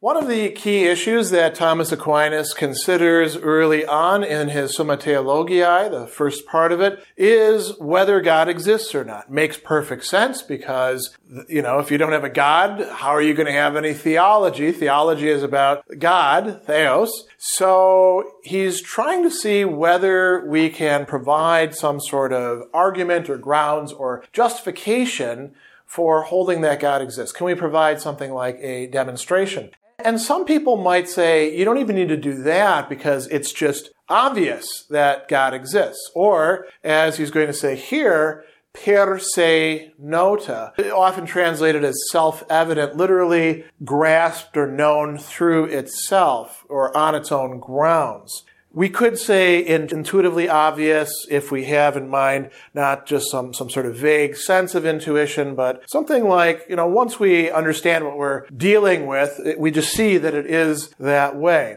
One of the key issues that Thomas Aquinas considers early on in his Summa Theologiae, the first part of it, is whether God exists or not. Makes perfect sense because, you know, if you don't have a God, how are you going to have any theology? Theology is about God, theos. So he's trying to see whether we can provide some sort of argument or grounds or justification for holding that God exists? Can we provide something like a demonstration? And some people might say, you don't even need to do that because it's just obvious that God exists. Or, as he's going to say here, per se nota, often translated as self-evident, literally grasped or known through itself or on its own grounds. We could say intuitively obvious if we have in mind not just some, some sort of vague sense of intuition, but something like, you know, once we understand what we're dealing with, we just see that it is that way.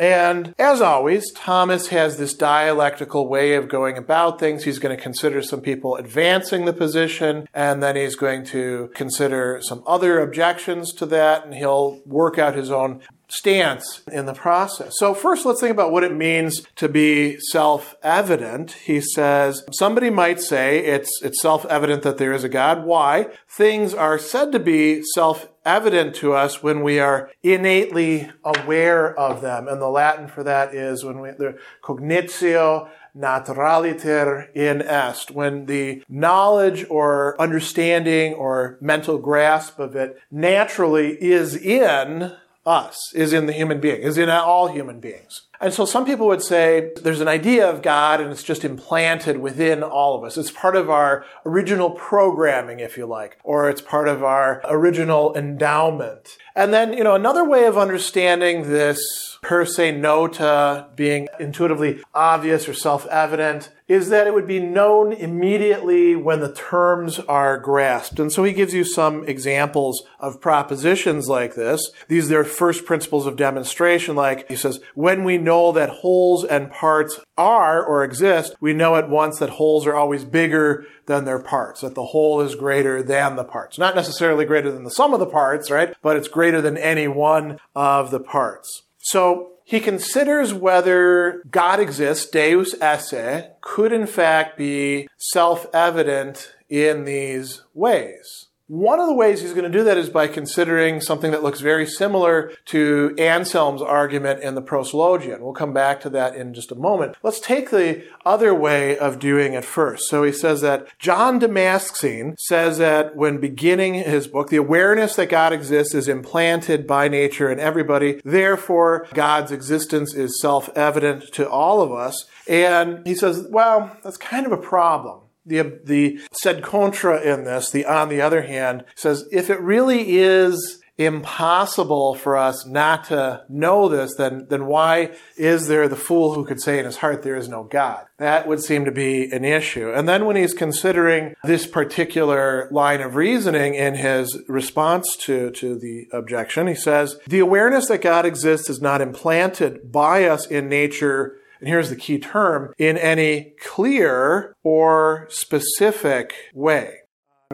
And as always, Thomas has this dialectical way of going about things. He's going to consider some people advancing the position, and then he's going to consider some other objections to that, and he'll work out his own stance in the process. So first let's think about what it means to be self-evident. He says, somebody might say it's, it's self-evident that there is a God. Why? Things are said to be self-evident to us when we are innately aware of them. And the Latin for that is when we, the cognitio naturaliter in est, when the knowledge or understanding or mental grasp of it naturally is in us, is in the human being, is in all human beings. And so some people would say there's an idea of God and it's just implanted within all of us. It's part of our original programming, if you like, or it's part of our original endowment. And then, you know, another way of understanding this per se nota being intuitively obvious or self-evident is that it would be known immediately when the terms are grasped. And so he gives you some examples of propositions like this. These are first principles of demonstration, like he says, when we know that wholes and parts are or exist, we know at once that wholes are always bigger than their parts, that the whole is greater than the parts. Not necessarily greater than the sum of the parts, right? But it's greater than any one of the parts. So he considers whether God exists, Deus esse, could in fact be self-evident in these ways. One of the ways he's going to do that is by considering something that looks very similar to Anselm's argument in the Proslogion. We'll come back to that in just a moment. Let's take the other way of doing it first. So he says that John Damascene says that when beginning his book, the awareness that God exists is implanted by nature in everybody. Therefore, God's existence is self-evident to all of us. And he says, well, that's kind of a problem the, the sed contra in this, the on the other hand, says if it really is impossible for us not to know this, then, then why is there the fool who could say in his heart there is no God? That would seem to be an issue. And then when he's considering this particular line of reasoning in his response to, to the objection, he says, the awareness that God exists is not implanted by us in nature and here's the key term, in any clear or specific way.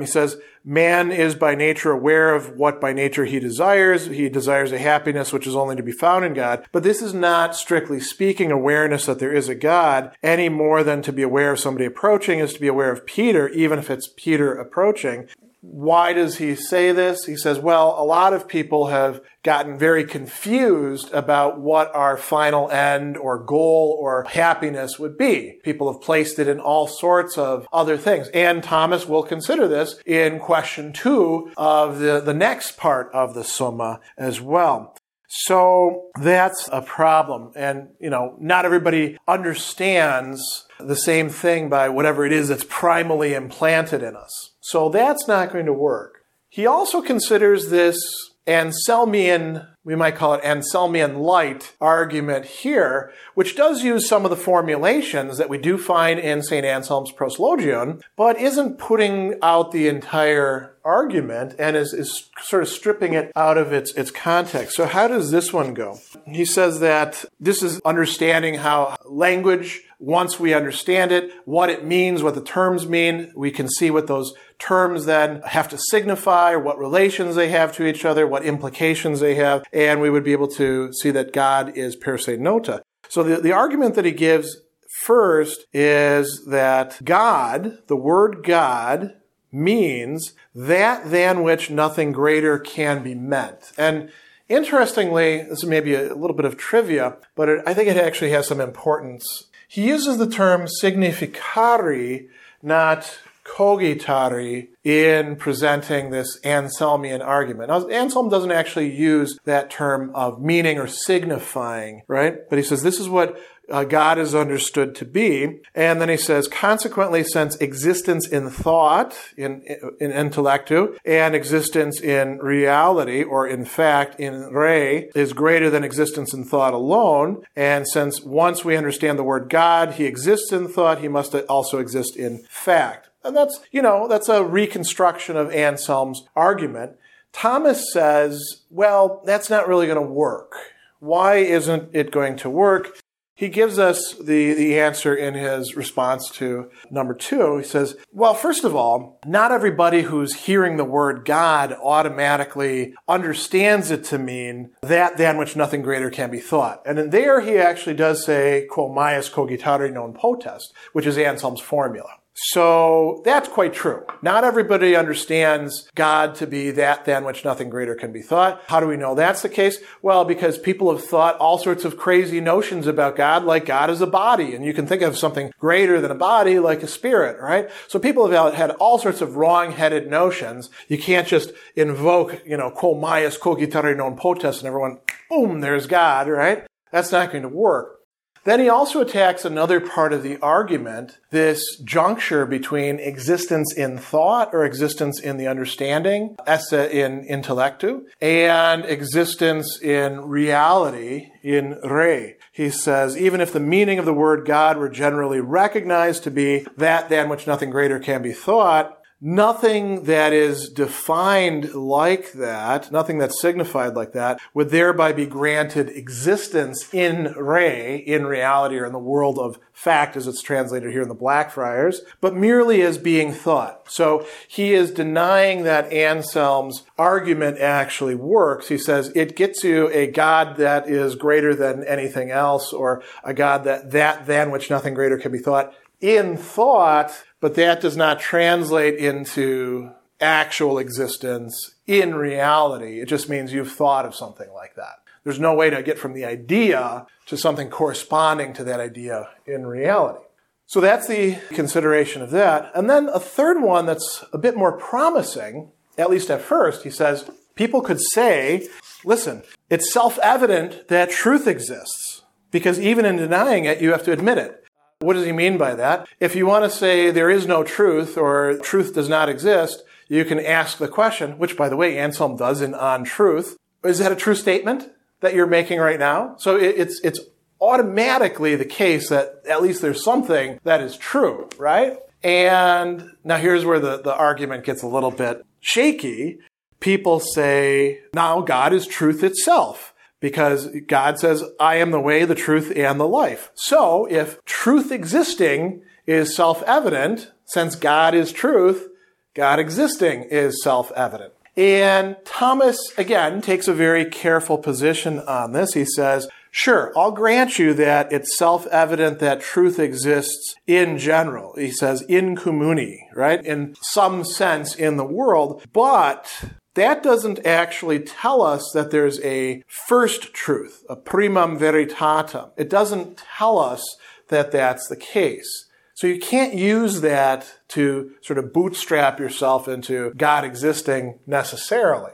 He says, man is by nature aware of what by nature he desires. He desires a happiness which is only to be found in God. But this is not strictly speaking awareness that there is a God any more than to be aware of somebody approaching is to be aware of Peter, even if it's Peter approaching. Why does he say this? He says, well, a lot of people have gotten very confused about what our final end or goal or happiness would be. People have placed it in all sorts of other things. And Thomas will consider this in question two of the, the next part of the Summa as well. So that's a problem. And, you know, not everybody understands the same thing by whatever it is that's primally implanted in us. So that's not going to work. He also considers this Anselmian we might call it Anselmian light argument here, which does use some of the formulations that we do find in St. Anselm's Proslogion, but isn't putting out the entire argument and is, is sort of stripping it out of its, its context. So how does this one go? He says that this is understanding how language, once we understand it, what it means, what the terms mean, we can see what those terms then have to signify, what relations they have to each other, what implications they have, and we would be able to see that God is per se nota. So the, the argument that he gives first is that God, the word God, means that than which nothing greater can be meant. And interestingly, this may be a little bit of trivia, but it, I think it actually has some importance. He uses the term significari, not cogitari in presenting this Anselmian argument. Now, Anselm doesn't actually use that term of meaning or signifying, right? But he says this is what uh, God is understood to be. And then he says, consequently, since existence in thought, in, in intellectu, and existence in reality, or in fact, in re, is greater than existence in thought alone. And since once we understand the word God, he exists in thought, he must also exist in fact. And that's, you know, that's a reconstruction of Anselm's argument. Thomas says, well, that's not really going to work. Why isn't it going to work? He gives us the, the answer in his response to number two. He says, well, first of all, not everybody who's hearing the word God automatically understands it to mean that than which nothing greater can be thought. And in there he actually does say, quo maius cogitari non potest, which is Anselm's formula. So that's quite true. Not everybody understands God to be that than which nothing greater can be thought. How do we know that's the case? Well, because people have thought all sorts of crazy notions about God, like God is a body. And you can think of something greater than a body, like a spirit, right? So people have had all sorts of wrong-headed notions. You can't just invoke, you know, quo maius cogitari non potest and everyone, boom, there's God, right? That's not going to work. Then he also attacks another part of the argument, this juncture between existence in thought or existence in the understanding, esse in intellectu, and existence in reality in re. He says, even if the meaning of the word God were generally recognized to be that than which nothing greater can be thought, Nothing that is defined like that, nothing that's signified like that, would thereby be granted existence in re, in reality or in the world of fact as it's translated here in the Blackfriars, but merely as being thought. So he is denying that Anselm's argument actually works. He says it gets you a God that is greater than anything else or a God that, that than which nothing greater can be thought in thought, but that does not translate into actual existence in reality. It just means you've thought of something like that. There's no way to get from the idea to something corresponding to that idea in reality. So that's the consideration of that. And then a third one that's a bit more promising, at least at first, he says, people could say, listen, it's self-evident that truth exists because even in denying it, you have to admit it. What does he mean by that? If you want to say there is no truth or truth does not exist, you can ask the question, which by the way, Anselm does in On Truth. Is that a true statement that you're making right now? So it's, it's automatically the case that at least there's something that is true, right? And now here's where the, the argument gets a little bit shaky. People say, now God is truth itself because God says, I am the way, the truth, and the life. So if truth existing is self-evident, since God is truth, God existing is self-evident. And Thomas, again, takes a very careful position on this. He says, Sure, I'll grant you that it's self-evident that truth exists in general. He says in communi, right? In some sense in the world, but that doesn't actually tell us that there's a first truth, a primum veritatem. It doesn't tell us that that's the case. So you can't use that to sort of bootstrap yourself into God existing necessarily.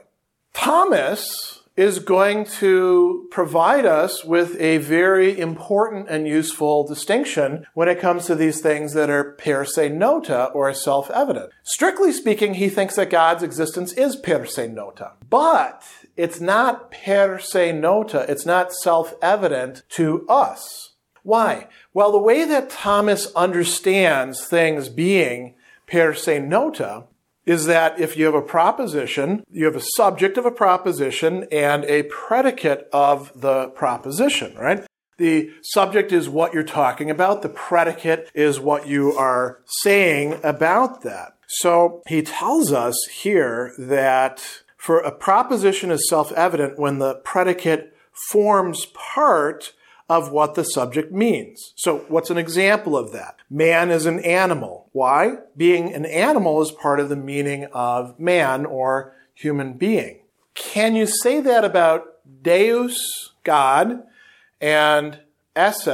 Thomas is going to provide us with a very important and useful distinction when it comes to these things that are per se nota or self-evident. Strictly speaking, he thinks that God's existence is per se nota. But it's not per se nota, it's not self evident to us. Why? Well, the way that Thomas understands things being per se nota is that if you have a proposition, you have a subject of a proposition and a predicate of the proposition, right? The subject is what you're talking about. The predicate is what you are saying about that. So he tells us here that for a proposition is self-evident when the predicate forms part of what the subject means. So what's an example of that? Man is an animal. Why? Being an animal is part of the meaning of man or human being. Can you say that about Deus, God, and esse,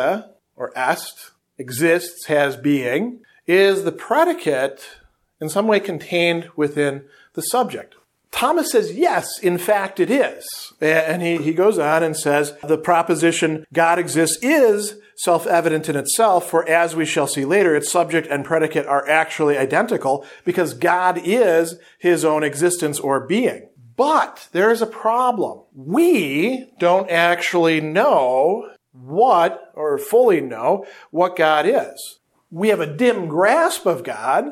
or est, exists, has being, is the predicate in some way contained within the subject? Thomas says, yes, in fact it is. And he, he goes on and says, the proposition God exists is self-evident in itself, for as we shall see later, its subject and predicate are actually identical because God is his own existence or being. But there is a problem. We don't actually know what, or fully know, what God is. We have a dim grasp of God,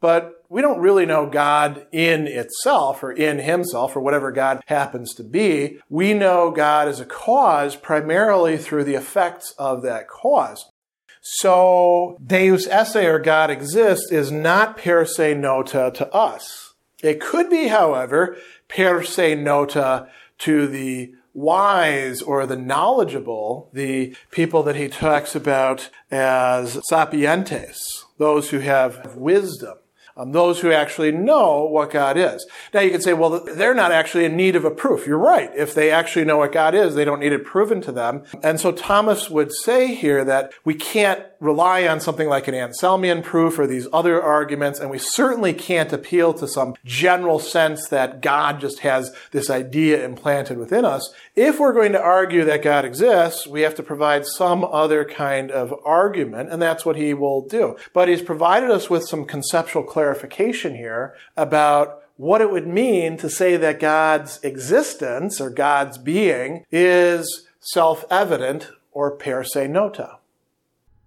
but we don't really know God in itself or in himself or whatever God happens to be. We know God as a cause primarily through the effects of that cause. So Deus esse or God exists is not per se nota to us. It could be, however, per se nota to the wise or the knowledgeable, the people that he talks about as sapientes, those who have wisdom um, those who actually know what God is. Now you can say, well, they're not actually in need of a proof. You're right. If they actually know what God is, they don't need it proven to them. And so Thomas would say here that we can't rely on something like an Anselmian proof or these other arguments, and we certainly can't appeal to some general sense that God just has this idea implanted within us. If we're going to argue that God exists, we have to provide some other kind of argument, and that's what he will do. But he's provided us with some conceptual clarification here about what it would mean to say that God's existence or God's being is self-evident or per se nota.